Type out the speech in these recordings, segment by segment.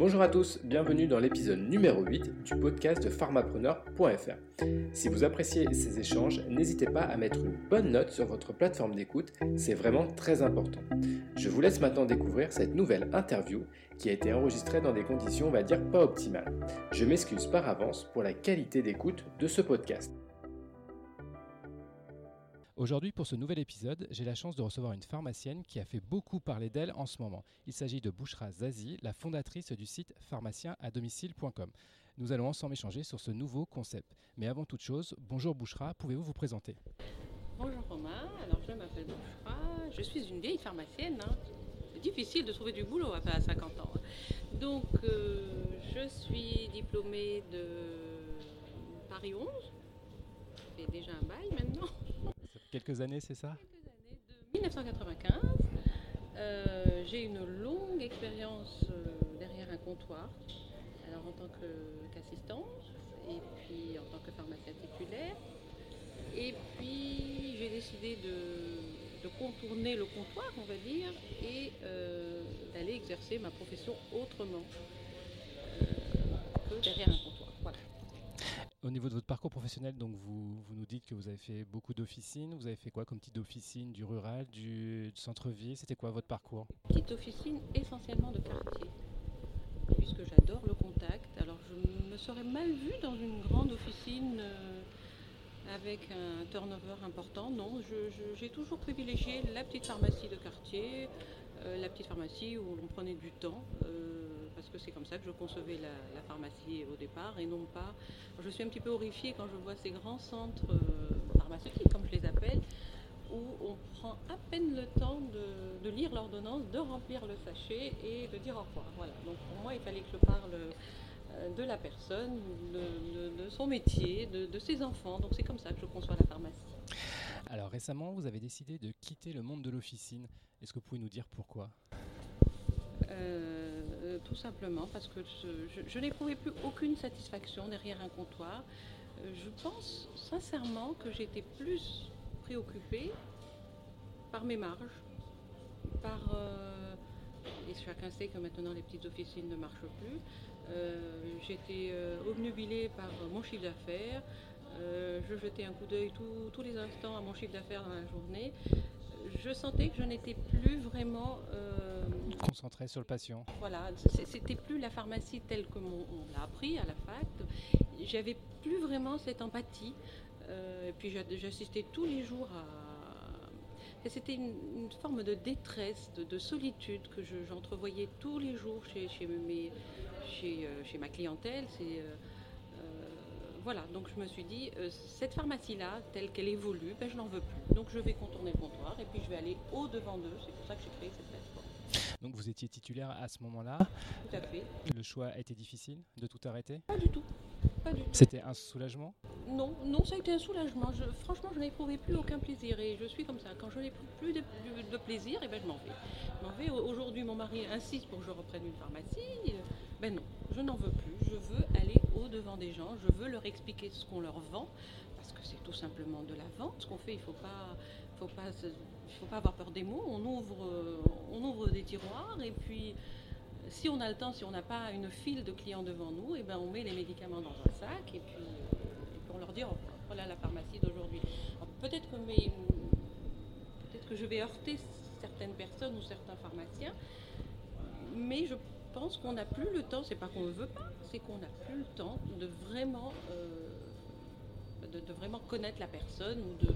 Bonjour à tous, bienvenue dans l'épisode numéro 8 du podcast de pharmapreneur.fr. Si vous appréciez ces échanges, n'hésitez pas à mettre une bonne note sur votre plateforme d'écoute, c'est vraiment très important. Je vous laisse maintenant découvrir cette nouvelle interview qui a été enregistrée dans des conditions, on va dire, pas optimales. Je m'excuse par avance pour la qualité d'écoute de ce podcast. Aujourd'hui, pour ce nouvel épisode, j'ai la chance de recevoir une pharmacienne qui a fait beaucoup parler d'elle en ce moment. Il s'agit de Bouchra Zazi, la fondatrice du site pharmacienadomicile.com. Nous allons ensemble échanger sur ce nouveau concept. Mais avant toute chose, bonjour Bouchra, pouvez-vous vous présenter? Bonjour Romain, alors je m'appelle Bouchra, je suis une vieille pharmacienne. Hein. C'est difficile de trouver du boulot à 50 ans. Hein. Donc euh, je suis diplômée de Paris 11, ça fait déjà un bail maintenant. Quelques années, c'est ça? Quelques années, de 1995. Euh, j'ai une longue expérience euh, derrière un comptoir, alors en tant qu'assistante, et puis en tant que pharmacien titulaire. Et puis j'ai décidé de, contourner le comptoir, on va dire, et euh, d'aller exercer ma profession autrement que derrière un comptoir. Au niveau de votre parcours professionnel, donc vous, vous nous dites que vous avez fait beaucoup d'officines. Vous avez fait quoi comme type d'officine Du rural, du, centre-ville? C'était quoi votre parcours? Petite officine essentiellement de quartier, puisque j'adore le contact. Alors je me serais mal vue dans une grande officine euh, avec un turnover important. Non, j'ai toujours privilégié la petite pharmacie de quartier, euh, la petite pharmacie où l'on prenait du temps. Euh, parce que c'est comme ça que je concevais la, pharmacie au départ et non pas. Je suis un petit peu horrifiée quand je vois ces grands centres euh, pharmaceutiques, comme je les appelle, où on prend à peine le temps de, lire l'ordonnance, de remplir le sachet et de dire au revoir. Voilà. Donc pour moi, il fallait que je parle euh, de la personne, de, son métier, de, ses enfants. Donc c'est comme ça que je conçois la pharmacie. Alors récemment, vous avez décidé de quitter le monde de l'officine. Est-ce que vous pouvez nous dire pourquoi? Euh, tout simplement parce que je, n'éprouvais plus aucune satisfaction derrière un comptoir. Euh, je pense sincèrement que j'étais plus préoccupée par mes marges, par... Euh, et chacun sait que maintenant les petites officines ne marchent plus. J'étais obnubilée par mon chiffre d'affaires. je jetais un coup d'œil tous les instants à mon chiffre d'affaires dans la journée je sentais que je n'étais plus vraiment euh, concentrée sur le patient. Voilà, c'était plus la pharmacie telle que on, l'a appris à la fac. J'avais plus vraiment cette empathie. Euh, et puis j'assistais tous les jours à. C'était une, forme de détresse, de, solitude que j'entrevoyais tous les jours chez, euh, ma clientèle. C'est voilà, donc je me suis dit, euh, cette pharmacie-là, telle qu'elle évolue, ben, je n'en veux plus. Donc je vais contourner le comptoir et puis je vais aller au-devant d'eux. C'est pour ça que j'ai créé cette plateforme. Donc vous étiez titulaire à ce moment-là Tout à fait. Le choix a été difficile de tout arrêter? Pas du tout. C'était un soulagement? Non, non, ça a été un soulagement. franchement, je n'éprouvais plus aucun plaisir et je suis comme ça. Quand je n'ai plus de, plaisir, et eh ben, je m'en vais. Je m'en vais. Aujourd'hui, mon mari insiste pour que je reprenne une pharmacie. Ben non, je n'en veux plus. Je veux aller au-devant des gens. Je veux leur expliquer ce qu'on leur vend parce que c'est tout simplement de la vente. Ce qu'on fait, il ne faut pas, faut pas, faut pas avoir peur des mots. On ouvre, on ouvre des tiroirs et puis si on a le temps, si on n'a pas une file de clients devant nous, et eh ben on met les médicaments dans un sac et puis, on leur dit oh, voilà la pharmacie d'aujourd'hui. Peut-être que, je vais heurter certaines personnes ou certains pharmaciens, mais je pense qu'on n'a plus le temps, c'est pas qu'on ne veut pas, c'est qu'on n'a plus le temps de vraiment, euh, de, vraiment connaître la personne ou de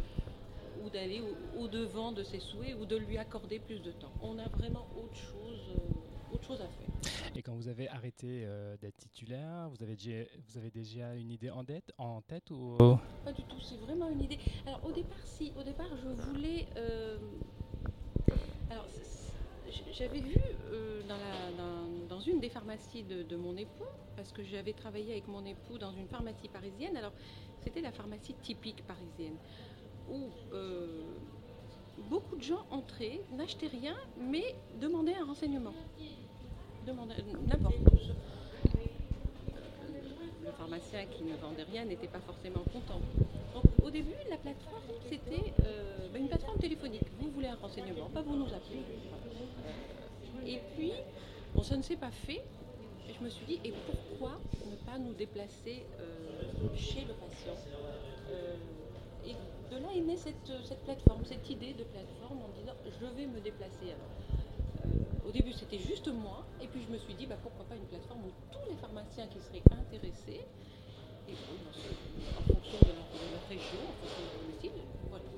ou d'aller au, devant de ses souhaits ou de lui accorder plus de temps. On a vraiment autre chose. Euh, chose à faire. Et quand vous avez arrêté euh, d'être titulaire, vous avez, déjà, vous avez déjà une idée en tête, en tête ou... Pas du tout, c'est vraiment une idée. Alors au départ, si, au départ, je voulais... Euh, alors, j'avais vu dans, la, dans, une des pharmacies de, de mon époux, parce que j'avais travaillé avec mon époux dans une pharmacie parisienne, alors c'était la pharmacie typique parisienne, où beaucoup de gens entraient, n'achetaient rien, mais demandaient un renseignement demander n'importe Le pharmacien qui ne vendait rien n'était pas forcément content. Au début, la plateforme, c'était euh, bah, une plateforme téléphonique. Vous voulez un renseignement, pas vous nous appelez. Et puis, ça ne s'est pas fait. Je me suis dit, et pourquoi ne pas nous déplacer chez le patient? De là est née cette, cette, plateforme, cette idée de plateforme en disant, je vais me déplacer. au début, c'était juste moi, et puis je me suis dit, bah, pourquoi pas une plateforme où tous les pharmaciens qui seraient intéressés en fonction de leur, région, en fonction de leur domicile,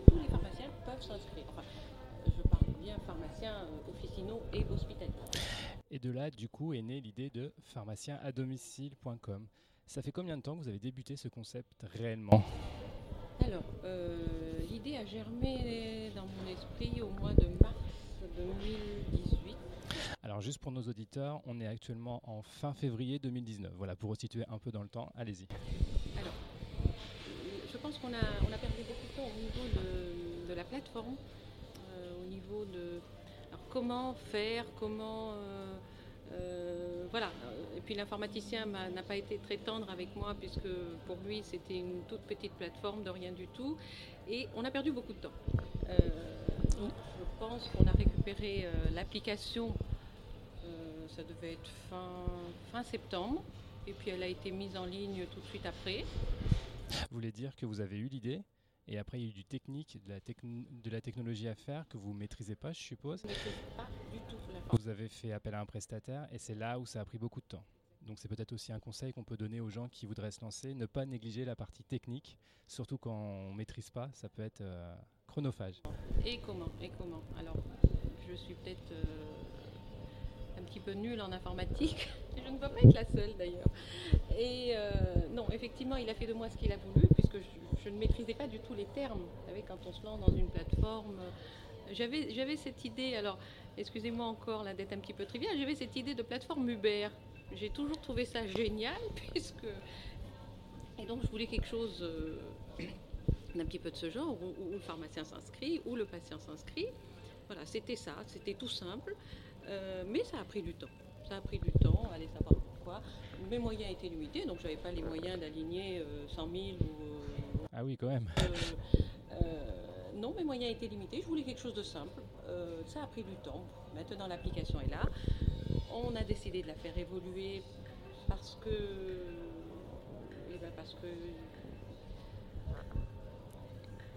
tous les pharmaciens peuvent s'inscrire. Enfin, je parle bien pharmaciens euh, officinaux et hospitaliers. Et de là, du coup, est née l'idée de pharmacienAdomicile.com. Ça fait combien de temps que vous avez débuté ce concept réellement? Alors, euh, l'idée a germé dans mon esprit au mois de mars 2018. Alors juste pour nos auditeurs, on est actuellement en fin février 2019. Voilà, pour resituer un peu dans le temps, allez-y. Alors, je pense qu'on a, on a perdu beaucoup de temps au niveau de, la plateforme, euh, au niveau de comment faire, comment... Euh, euh, voilà. Et puis l'informaticien n'a pas été très tendre avec moi puisque pour lui c'était une toute petite plateforme de rien du tout. Et on a perdu beaucoup de temps. je pense qu'on a récupéré l'application ça devait être fin, fin septembre. Et puis elle a été mise en ligne tout de suite après. Vous voulez dire que vous avez eu l'idée et après il y a eu du technique, de la, de la technologie à faire que vous ne maîtrisez pas, je suppose? Je pas Vous avez fait appel à un prestataire et c'est là où ça a pris beaucoup de temps. Donc c'est peut-être aussi un conseil qu'on peut donner aux gens qui voudraient se lancer, ne pas négliger la partie technique, surtout quand on ne maîtrise pas, ça peut être euh, chronophage. Et comment Et comment? Alors, je suis peut-être euh, un petit peu nulle en informatique. Je ne peux pas être la seule d'ailleurs. Et euh, non, effectivement, il a fait de moi ce qu'il a voulu, puisque je, ne maîtrisais pas du tout les termes. Vous savez, quand on se lance dans une plateforme, j'avais, j'avais cette idée, alors excusez-moi encore la dette un petit peu triviale, j'avais cette idée de plateforme Uber. J'ai toujours trouvé ça génial, puisque. Et donc, je voulais quelque chose euh, d'un petit peu de ce genre, où le pharmacien s'inscrit, où le patient s'inscrit. Voilà, c'était ça, c'était tout simple. Euh, mais ça a pris du temps. Ça a pris du temps, allez savoir pourquoi. Mes moyens étaient limités, donc je n'avais pas les moyens d'aligner 100 000 ou. Euh, ah oui, quand même. Euh, non, mes moyens étaient limités. Je voulais quelque chose de simple. ça a pris du temps. Maintenant, l'application est là. On a décidé de la faire évoluer parce que. Eh ben, parce que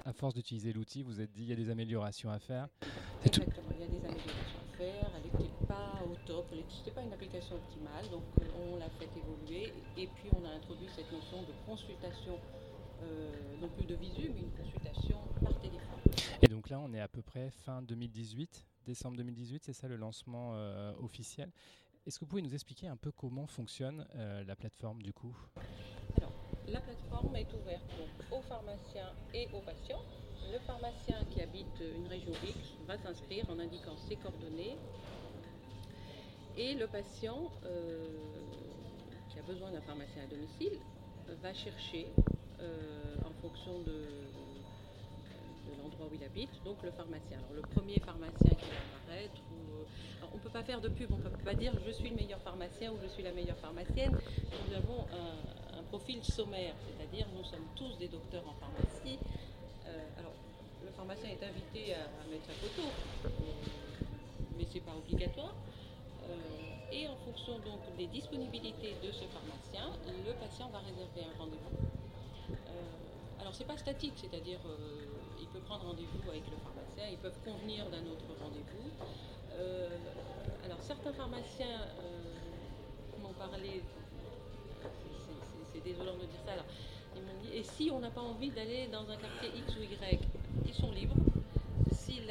à force d'utiliser l'outil, vous êtes dit il y a des améliorations à faire. Exactement, il y a des améliorations à faire. Elle n'était pas au top, ce pas une application optimale, donc euh, on l'a fait évoluer. Et puis on a introduit cette notion de consultation, euh, non plus de visu, mais une consultation par téléphone. Là, on est à peu près fin 2018, décembre 2018, c'est ça le lancement euh, officiel. Est-ce que vous pouvez nous expliquer un peu comment fonctionne la plateforme du coup? La plateforme est ouverte aux pharmaciens et aux patients. Le pharmacien qui habite une région X va s'inscrire en indiquant ses coordonnées. Et le patient euh, qui a besoin d'un pharmacien à domicile va chercher euh, en fonction de, l'endroit où il habite, donc le pharmacien. Alors le premier pharmacien qui va apparaître, euh, on ne peut pas faire de pub, on ne peut pas dire je suis le meilleur pharmacien ou je suis la meilleure pharmacienne. Nous avons un, profil sommaire, c'est-à-dire nous sommes tous des docteurs en pharmacie. Euh, alors, le pharmacien est invité à, mettre sa photo, euh, mais ce n'est pas obligatoire. Euh, et en fonction donc des disponibilités de ce pharmacien, le patient va réserver un rendez-vous. alors c'est pas statique, c'est-à-dire il peut prendre rendez-vous avec le pharmacien, ils peuvent convenir d'un autre rendez-vous. alors certains pharmaciens m'ont parlé c'est désolant de dire ça. Ils m'ont dit, et si on n'a pas envie d'aller dans un quartier X ou Y, ils sont libres. Si,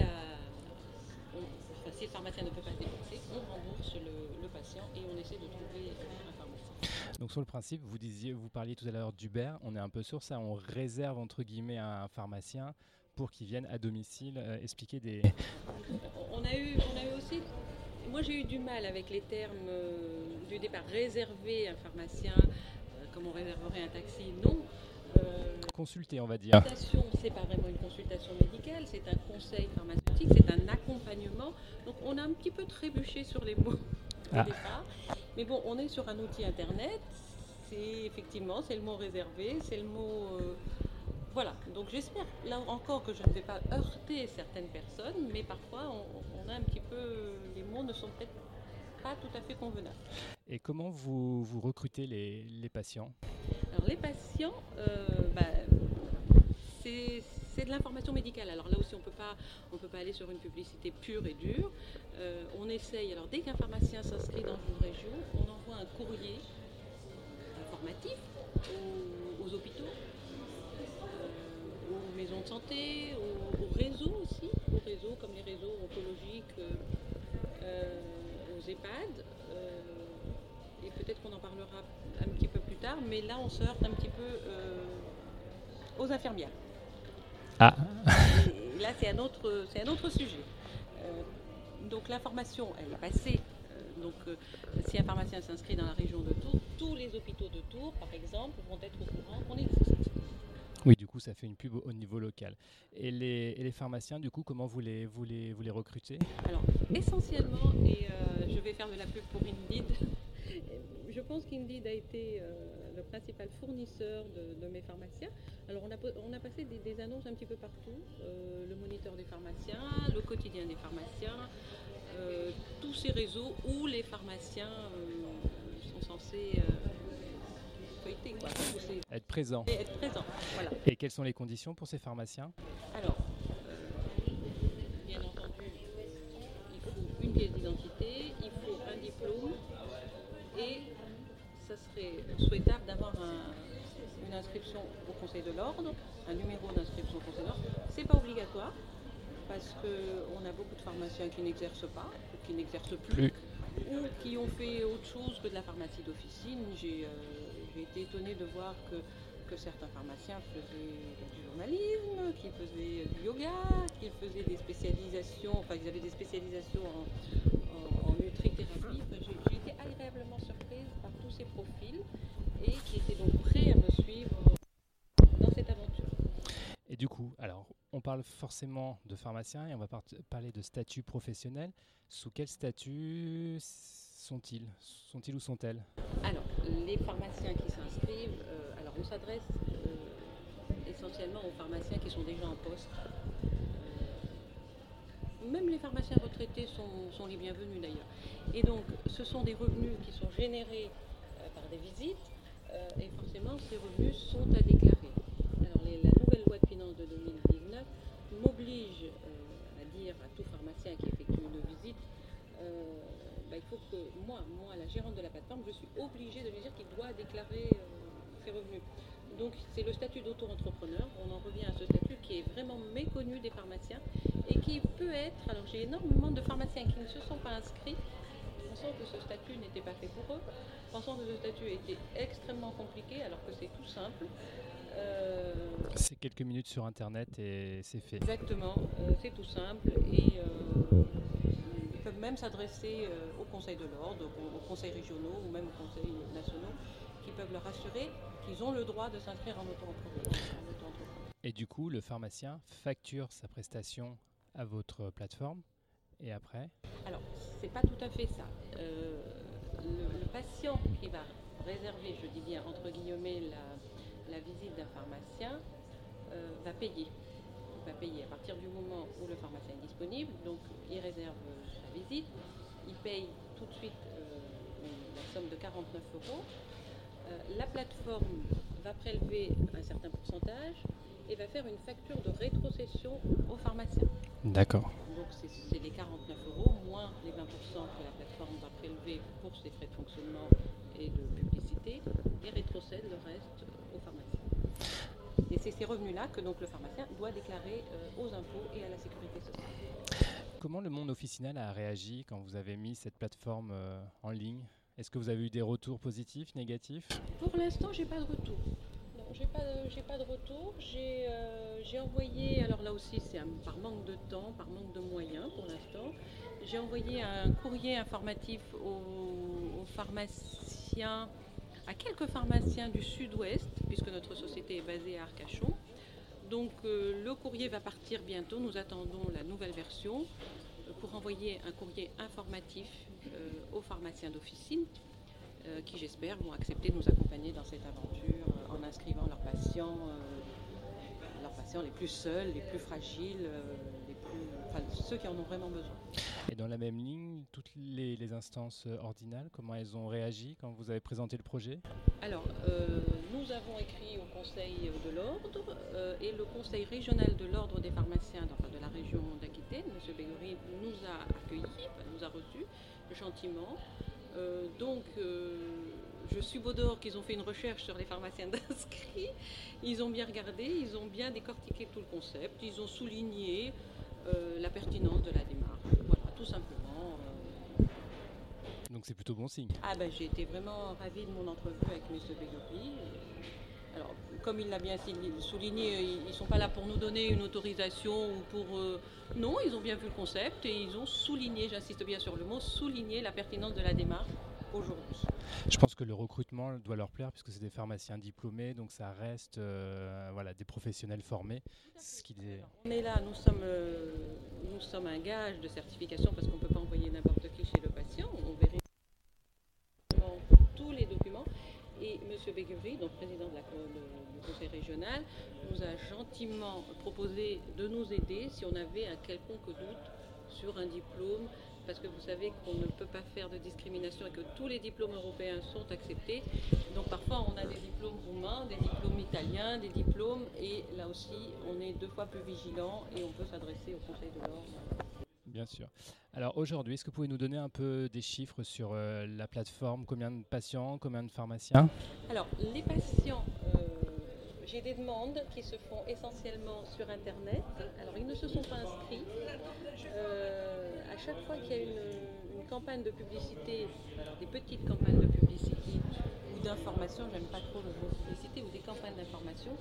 le pharmacien ne peut pas se déplacer, on rembourse le, patient et on essaie de trouver. Donc sur le principe, vous disiez, vous parliez tout à l'heure d'Uber, on est un peu sur ça, on réserve entre guillemets un pharmacien pour qu'il vienne à domicile euh, expliquer des. On a eu, on a eu aussi. Moi j'ai eu du mal avec les termes euh, du départ. Réserver un pharmacien, comme on réserverait un taxi, non. Euh, Consulter, on va dire. Consultation, c'est pas vraiment une consultation médicale, c'est un conseil pharmaceutique, c'est un accompagnement. Donc on a un petit peu trébuché sur les mots ah. Mais bon, on est sur un outil internet. C'est effectivement, c'est le mot réservé, c'est le mot. Euh, voilà, donc j'espère là encore que je ne vais pas heurter certaines personnes, mais parfois on, on a un petit peu. Les mots ne sont peut-être pas tout à fait convenable. Et comment vous, vous recrutez les, les patients? Alors les patients, euh, bah, c'est c'est de l'information médicale. Alors là aussi, on on peut pas aller sur une publicité pure et dure. Euh, on essaye. Alors dès qu'un pharmacien s'inscrit dans une région, on envoie un courrier informatif aux, aux hôpitaux, euh, aux maisons de santé, aux, aux réseaux aussi, aux réseaux comme les réseaux oncologiques, euh, aux EHPAD. et peut-être qu'on en parlera un petit peu plus tard, mais là on se heurte un petit peu aux infirmières. Ah, Et là, c'est un autre, c'est un autre sujet. Euh, donc l'information, elle est passée. Euh, donc, euh, si un pharmacien s'inscrit dans la région de Tours, tous les hôpitaux de Tours, par exemple, vont être au courant qu'on existe. oui, du coup, ça fait une pub au- au niveau local. Et les, et les pharmaciens, du coup, comment vous les, vous les, vous les recrutez? Alors, essentiellement, et euh, je vais faire de la pub pour Indeed, je pense qu'Indeed a été euh, le principal fournisseur de, de mes pharmaciens. Alors, on a, on a passé des, des annonces un petit peu partout, euh, le moniteur des pharmaciens, le quotidien des pharmaciens, euh, tous ces réseaux où les pharmaciens sont censés feuilleter, quoi, Être présents. et être présents. Voilà. Et quelles sont les conditions pour ces pharmaciens? Alors, serait souhaitable d'avoir un- une inscription au Conseil de l'Ordre, un numéro d'inscription au Conseil de l'Ordre. C'est pas obligatoire parce qu'on a beaucoup de pharmaciens qui n'exercent pas, ou qui n'exercent plus, Plus. ou qui ont fait autre chose que de la pharmacie d'officine. J'ai euh, été étonnée de voir que, que certains pharmaciens faisaient du journalisme, qu'ils faisaient du yoga, qu'ils faisaient des spécialisations, enfin ils avaient des spécialisations en et qui étaient donc prêts à me suivre dans cette aventure. Et du coup, alors, on parle forcément de pharmaciens et on va parler de statut professionnel. Sous quel statut sont-ils? Sont-ils ou sont-elles? Alors, les pharmaciens qui s'inscrivent, euh, alors on s'adresse euh, essentiellement aux pharmaciens qui sont déjà en poste. Euh, même les pharmaciens retraités sont, sont les bienvenus d'ailleurs. Et donc, ce sont des revenus qui sont générés des visites euh, et forcément, ces revenus sont à déclarer. Alors, la nouvelle loi de finances de 2019 m'oblige euh, à dire à tout pharmacien qui effectue une visite euh, bah, il faut que moi, moi, la gérante de la plateforme, je suis obligée de lui dire qu'il doit déclarer ses revenus. Donc c'est le statut d'auto-entrepreneur. On en revient à ce statut qui est vraiment méconnu des pharmaciens et qui peut être. Alors j'ai énormément de pharmaciens qui ne se sont pas inscrits, pensant que ce statut n'était pas fait pour eux, pensant que ce statut était extrêmement compliqué alors que c'est tout simple. Euh, C'est quelques minutes sur Internet et c'est fait. Exactement, euh, c'est tout simple et euh, ils peuvent même s'adresser au Conseil de l'ordre, aux, conseils régionaux ou même aux conseils nationaux qui peuvent leur assurer qu'ils ont le droit de s'inscrire en auto-entrepreneur. Et du coup, le pharmacien facture sa prestation à votre plateforme et après? Alors, c'est pas tout à fait ça. Euh, le, le patient qui va réserver, je dis bien entre guillemets, la, la visite d'un pharmacien euh, va payer. Il va payer à partir du moment où le pharmacien est disponible. Donc, il réserve euh, sa visite. Il paye tout de suite la somme de 49 euros. La plateforme va prélever un certain pourcentage et va faire une facture de rétrocession au pharmacien. D'accord. Donc c'est c'est les 49 euros moins les 20% que la plateforme va prélever pour ses frais de fonctionnement et de publicité et rétrocède le reste au pharmacien. Et c'est ces revenus-là que donc le pharmacien doit déclarer euh, aux impôts et à la sécurité sociale. Comment le monde officinal a réagi quand vous avez mis cette plateforme euh, en ligne? Est-ce que vous avez eu des retours positifs, négatifs? Pour l'instant, j'ai pas de retour. J'ai pas, de- pas de retour. J'ai euh, j'ai envoyé, alors là aussi, c'est par manque de temps, par manque de moyens pour l'instant. J'ai envoyé un courrier informatif aux, pharmaciens, à quelques pharmaciens du sud-ouest, puisque notre société est basée à Arcachon. Donc euh, le courrier va partir bientôt. Nous attendons la nouvelle version euh, pour envoyer un courrier informatif aux pharmaciens d'officine qui j'espère vont accepter de nous accompagner dans cette aventure en inscrivant leurs patients, euh, leurs patients les plus seuls, les plus fragiles, euh, les plus, enfin, ceux qui en ont vraiment besoin. Et dans la même ligne, toutes les, les instances ordinales, comment elles ont réagi quand vous avez présenté le projet? Alors, euh, nous avons écrit au Conseil de l'Ordre euh, et le Conseil régional de l'Ordre des pharmaciens enfin, de la région d'Aquitaine, M. Bégory, nous a accueillis, nous a reçus gentiment. Euh, donc, euh, je subodore qu'ils ont fait une recherche sur les pharmaciens d'inscrits. Ils ont bien regardé, ils ont bien décortiqué tout le concept, ils ont souligné euh, la pertinence de la démarche. Voilà, tout simplement. euh. Donc c'est plutôt bon signe. Ah ben j'ai été vraiment ravie de mon entrevue avec M. Bégory. Alors, comme il l'a bien souligné, ils ne sont pas là pour nous donner une autorisation ou pour... euh, non, ils ont bien vu le concept et ils ont souligné, j'insiste bien sur le mot, souligné la pertinence de la démarche aujourd'hui. Je pense que le recrutement doit leur plaire puisque c'est des pharmaciens diplômés, donc ça reste euh, voilà, des professionnels formés. Ce qui est- On est là, nous sommes, euh, nous sommes un gage de certification parce qu'on ne peut pas envoyer n'importe qui chez le patient. On vérifie tous les documents. Et M. Béguery, donc président de la du conseil régional, nous a gentiment proposé de nous aider si on avait un quelconque doute sur un diplôme, parce que vous savez qu'on ne peut pas faire de discrimination et que tous les diplômes européens sont acceptés. Donc parfois on a des diplômes roumains, des diplômes italiens, des diplômes, et là aussi on est deux fois plus vigilant et on peut s'adresser au conseil de l'ordre. Bien sûr. Alors aujourd'hui, est-ce que vous pouvez nous donner un peu des chiffres sur euh, la plateforme? Combien de patients? Combien de pharmaciens? Alors, les patients, euh, j'ai des demandes qui se font essentiellement sur Internet. Alors, ils ne se sont pas inscrits. Euh, chaque fois qu'il y a une, une campagne de publicité, des petites campagnes de publicité ou d'information, j'aime pas trop le mot publicité, ou des campagnes d'information,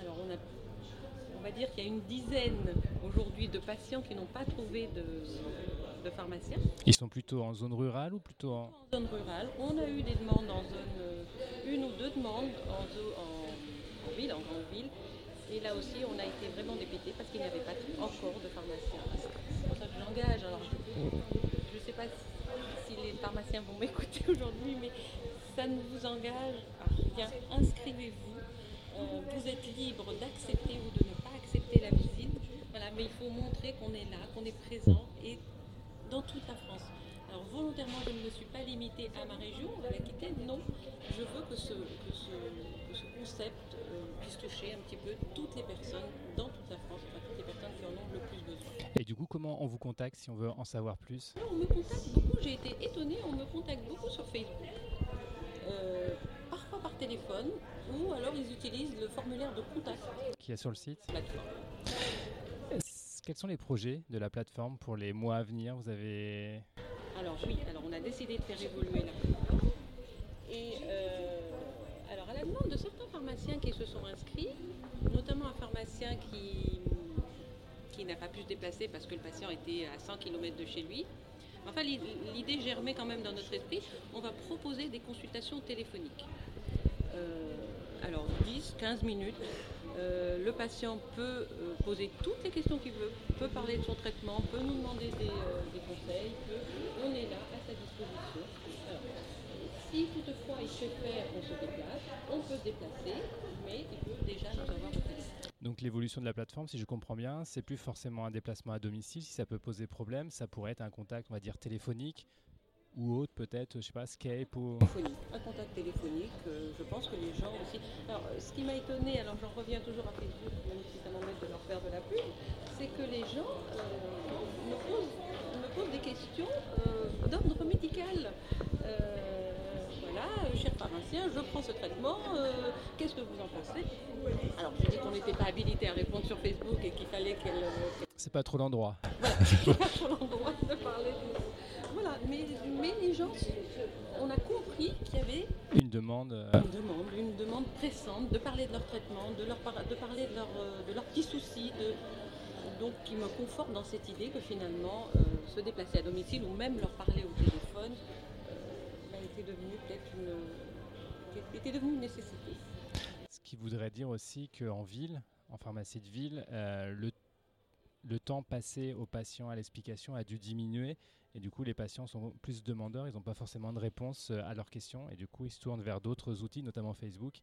alors on a on va dire qu'il y a une dizaine aujourd'hui de patients qui n'ont pas trouvé de, de pharmacien Ils sont plutôt en zone rurale ou plutôt en... en zone rurale. On a eu des demandes en zone, euh, une ou deux demandes en, en- en ville, en grande ville. Et là aussi, on a été vraiment dépité parce qu'il n'y avait pas encore de pharmaciens. Je ne sais pas si, les pharmaciens vont m'écouter aujourd'hui, mais ça ne vous engage à rien. Inscrivez-vous. Euh, vous êtes libre d'accepter ou de ne pas accepter la visite. Voilà, mais il faut montrer qu'on est là, qu'on est présent et dans toute la France. Alors volontairement, je ne me suis pas limitée à ma région, à l'Aquitaine, non. Je veux que ce concept euh, puisse toucher un petit peu toutes les personnes dans toute la France, enfin, toutes les personnes qui en ont le plus besoin. Et du coup, comment on vous contacte si on veut en savoir plus? On me contacte beaucoup, j'ai été étonnée, on me contacte beaucoup sur Facebook, euh, parfois par téléphone, ou alors ils utilisent le formulaire de contact. Qui est sur le site? Quels sont les projets de la plateforme pour les mois à venir? Vous avez Alors oui, alors on a décidé de faire évoluer la plateforme. Et euh, alors à la demande de certains pharmaciens qui se sont inscrits, notamment un pharmacien qui, qui n'a pas pu se déplacer parce que le patient était à 100 km de chez lui. Enfin, l'i- l'idée germait quand même dans notre esprit. On va proposer des consultations téléphoniques. Euh, alors 10, 15 minutes. Euh, le patient peut euh, poser toutes les questions qu'il veut, peut parler de son traitement, peut nous demander des, conseils, on est là à sa disposition. Si toutefois il préfère qu'on se déplace, on peut se déplacer, mais il peut déjà nous avoir. Donc l'évolution de la plateforme, si je comprends bien, c'est plus forcément un déplacement à domicile. Si ça peut poser problème, ça pourrait être un contact, on va dire, téléphonique ou autre, peut-être, je sais pas, Skype ou... un contact téléphonique. euh, je pense que les gens aussi. Alors, ce qui m'a étonné, alors j'en reviens toujours à Facebook, même si ça m'embête de leur faire de la pub, c'est que les gens euh, me, posent, me posent des questions euh, d'ordre médical. Voilà, euh, cher pharmacien, je prends ce traitement, euh, qu'est-ce que vous en pensez? Alors, j'ai dit qu'on n'était pas habilité à répondre sur Facebook et qu'il fallait qu'elle. euh, C'est pas trop l'endroit. pas sur l'endroit de parler de. Voilà, mais, mais les gens, on a compris qu'il y avait Une demande. euh, une demande, une demande pressante de parler de leur traitement, de, leur par- de parler de, leur, de leurs petits soucis, de, donc qui me conforte dans cette idée que finalement euh, se déplacer à domicile ou même leur parler au téléphone était devenu peut-être une, était- était devenu une nécessité. Ce qui voudrait dire aussi qu'en ville, en pharmacie de ville, euh, le, le temps passé aux patients à l'explication a dû diminuer. Et du coup, les patients sont plus demandeurs, ils n'ont pas forcément de réponse euh, à leurs questions. Et du coup, ils se tournent vers d'autres outils, notamment Facebook,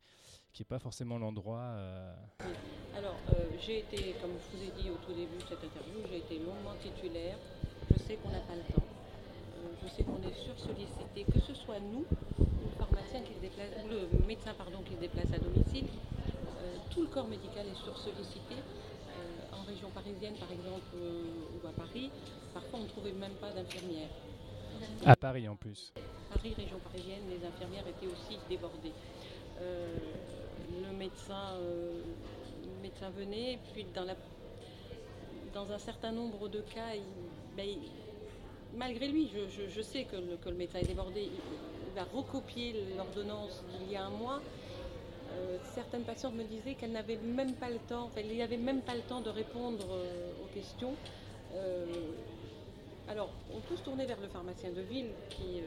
qui n'est pas forcément l'endroit. euh, Alors, euh, j'ai été, comme je vous ai dit au tout début de cette interview, j'ai été longuement titulaire. Je sais qu'on n'a pas le temps. Je sais qu'on est sursollicité, que ce soit nous, le pharmacien qui se déplace, le médecin pardon, qui se déplace à domicile, tout le corps médical est sursollicité. en région parisienne, par exemple, ou à Paris, parfois on ne trouvait même pas d'infirmières. À Paris en plus. Paris, région parisienne, les infirmières étaient aussi débordées. le médecin, médecin venait, puis dans, la, dans un certain nombre de cas, ben, malgré lui, je, sais que le, médecin est débordé, il, va recopier l'ordonnance d'il y a un mois. Euh, certaines patientes me disaient qu'elles n'avaient même pas le temps, enfin, il même pas le temps de répondre euh, aux questions. Euh, alors, on peut se vers le pharmacien de ville qui,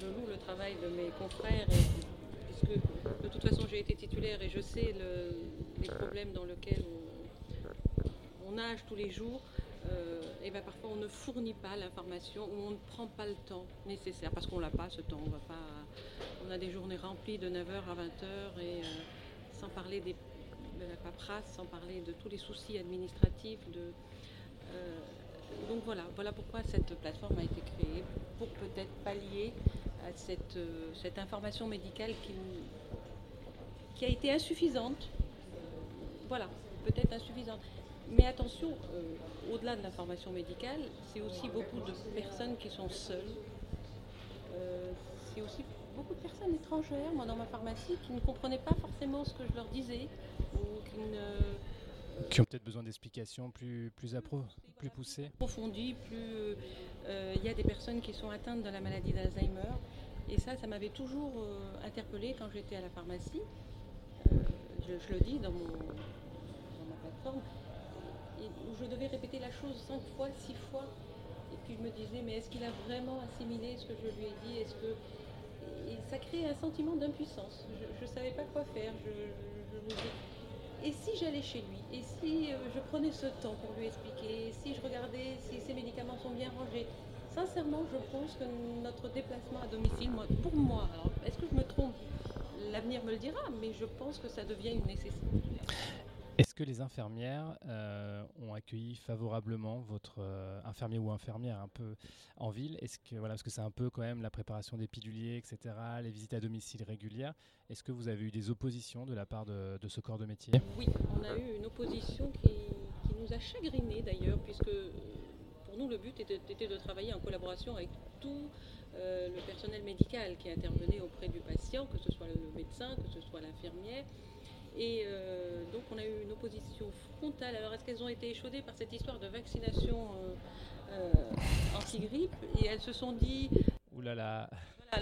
je loue le travail de mes confrères, puisque de toute façon j'ai été titulaire et je sais les problèmes dans lesquels on, nage tous les jours. Et ben parfois on ne fournit pas l'information ou on ne prend pas le temps nécessaire parce qu'on n'a pas ce temps. On va pas, on a des journées remplies de 9h à 20h et sans parler de la paperasse, sans parler de tous les soucis administratifs. De, donc voilà, voilà pourquoi cette plateforme a été créée, pour peut-être pallier à cette, cette information médicale qui, qui, a été insuffisante. Voilà, peut-être insuffisante. Mais attention, au-delà de l'information médicale, c'est aussi beaucoup de personnes qui sont seules. c'est aussi beaucoup de personnes étrangères, moi dans ma pharmacie, qui ne comprenaient pas forcément ce que je leur disais, ou qui ne, qui ont peut-être besoin d'explications plus, plus, appro plus poussées Approfondies, plus. Euh, il y a des personnes qui sont atteintes de la maladie d'Alzheimer. Et ça, ça m'avait toujours euh, interpellée quand j'étais à la pharmacie. Euh, je, le dis dans, mon, dans ma plateforme, où je devais répéter la chose cinq fois, six fois. Et puis je me disais, mais est-ce qu'il a vraiment assimilé ce que je lui ai dit? Est-ce que et ça crée un sentiment d'impuissance. Je ne savais pas quoi faire. et si j'allais chez lui? Et si euh, je prenais ce temps pour lui expliquer? Si je regardais si ses médicaments sont bien rangés? Sincèrement, je pense que notre déplacement à domicile, pour moi, est-ce que je me trompe? L'avenir me le dira, mais je pense que ça devient une nécessité. Est-ce que les infirmières euh, ont accueilli favorablement votre euh, infirmier ou infirmière un peu en ville? Est-ce que voilà, parce que c'est un peu quand même la préparation des piluliers, etc., les visites à domicile régulières. Est-ce que vous avez eu des oppositions de la part de, ce corps de métier? Oui, on a eu une opposition qui, nous a chagrinés d'ailleurs, puisque pour nous le but était, de travailler en collaboration avec tout euh, le personnel médical qui intervenait auprès du patient, que ce soit le médecin, que ce soit l'infirmière. Et euh, donc on a eu une opposition frontale. Alors est-ce qu'elles ont été échaudées par cette histoire de vaccination euh, euh, anti-grippe? Et elles se sont dit... Ouh là là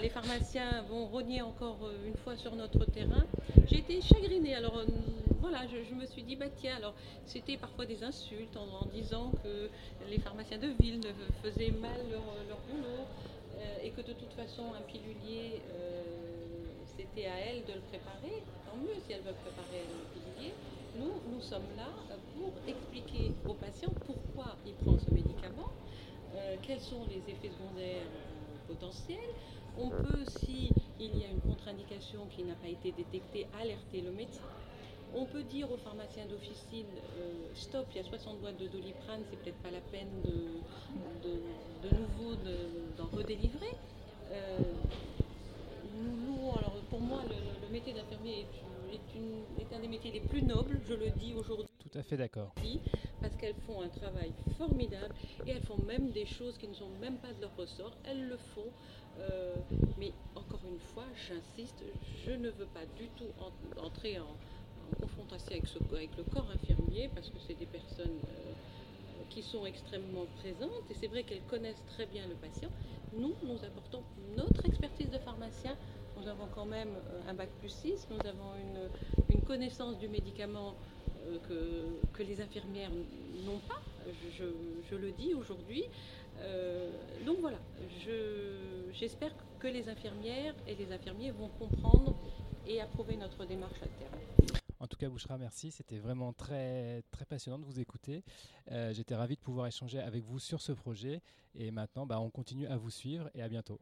les pharmaciens vont rogner encore une fois sur notre terrain. J'ai été chagrinée. Alors voilà, je, me suis dit, bah tiens, alors c'était parfois des insultes en, disant que les pharmaciens de ville faisaient mal leur, boulot et que de toute façon un pilulier c'était à elle de le préparer, tant mieux si elle veut préparer le pilier. Nous, nous sommes là pour expliquer au patient pourquoi il prend ce médicament, euh, quels sont les effets secondaires euh, potentiels. On peut, si y a une contre-indication qui n'a pas été détectée, alerter le médecin. On peut dire au pharmacien d'officine, euh, stop, il y a 60 boîtes de doliprane, c'est peut-être pas la peine de, de, nouveau d'en redélivrer alors pour moi, le, métier d'infirmier est, un des métiers les plus nobles, je le dis aujourd'hui. Tout à fait d'accord. Parce qu'elles font un travail formidable et elles font même des choses qui ne sont même pas de leur ressort. Elles le font. Euh, mais encore une fois, j'insiste, je ne veux pas du tout entrer en, confrontation avec, ce, avec, le corps infirmier parce que c'est des personnes euh, qui sont extrêmement présentes et c'est vrai qu'elles connaissent très bien le patient. Nous, nous apportons notre expertise de pharmacien nous avons quand même euh, un bac plus 6, nous avons une, connaissance du médicament euh, que, que, les infirmières n'ont pas, je, le dis aujourd'hui. Euh, donc voilà, j'espère que les infirmières et les infirmiers vont comprendre et approuver notre démarche à terme. En tout cas, Bouchra, merci. C'était vraiment très, très passionnant de vous écouter. J'étais ravi de pouvoir échanger avec vous sur ce projet. Et maintenant, bah, on continue à vous suivre et à bientôt.